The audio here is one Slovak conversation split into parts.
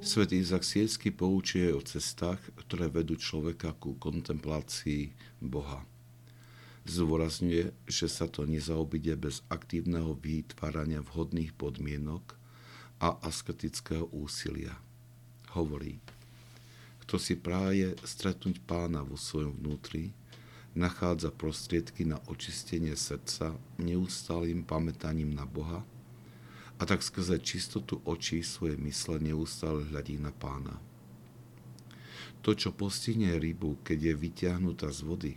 Svetý Izak Sielsky poučuje o cestách, ktoré vedú človeka ku kontemplácii Boha. Zdôrazňuje, že sa to nezaobide bez aktívneho vytvárania vhodných podmienok a asketického úsilia. Hovorí, kto si práje stretnúť pána vo svojom vnútri, nachádza prostriedky na očistenie srdca neustálým pamätaním na Boha a tak skrze čistotu očí svoje mysle neustále hľadí na pána. To, čo postihne rybu, keď je vyťahnutá z vody,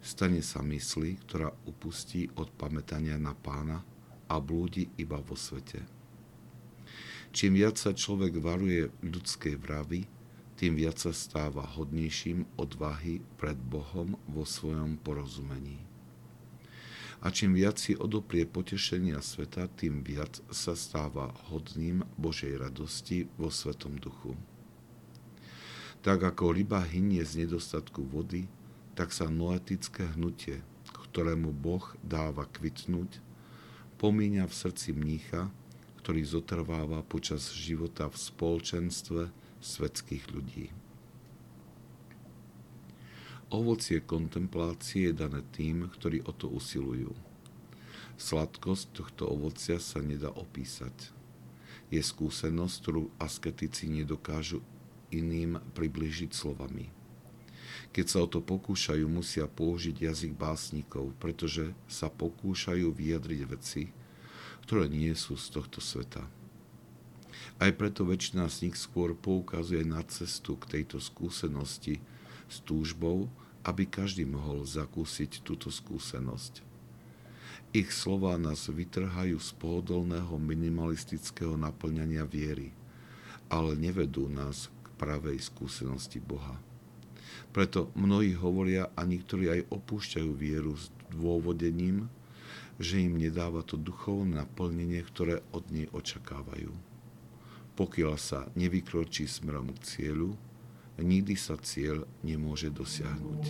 stane sa mysli, ktorá upustí od pamätania na pána a blúdi iba vo svete. Čím viac sa človek varuje ľudskej vravy, tým viac sa stáva hodnejším odvahy pred Bohom vo svojom porozumení a čím viac si odoprie potešenia sveta, tým viac sa stáva hodným Božej radosti vo Svetom duchu. Tak ako ryba hynie z nedostatku vody, tak sa noetické hnutie, ktorému Boh dáva kvitnúť, pomíňa v srdci mnícha, ktorý zotrváva počas života v spoločenstve svetských ľudí. Ovocie kontemplácie je dané tým, ktorí o to usilujú. Sladkosť tohto ovocia sa nedá opísať. Je skúsenosť, ktorú asketici nedokážu iným približiť slovami. Keď sa o to pokúšajú, musia použiť jazyk básnikov, pretože sa pokúšajú vyjadriť veci, ktoré nie sú z tohto sveta. Aj preto väčšina z nich skôr poukazuje na cestu k tejto skúsenosti, s túžbou, aby každý mohol zakúsiť túto skúsenosť. Ich slova nás vytrhajú z pohodlného minimalistického naplňania viery, ale nevedú nás k pravej skúsenosti Boha. Preto mnohí hovoria a niektorí aj opúšťajú vieru s dôvodením, že im nedáva to duchovné naplnenie, ktoré od nej očakávajú. Pokiaľ sa nevykročí smerom k cieľu, nikdy sa cieľ nemôže dosiahnuť.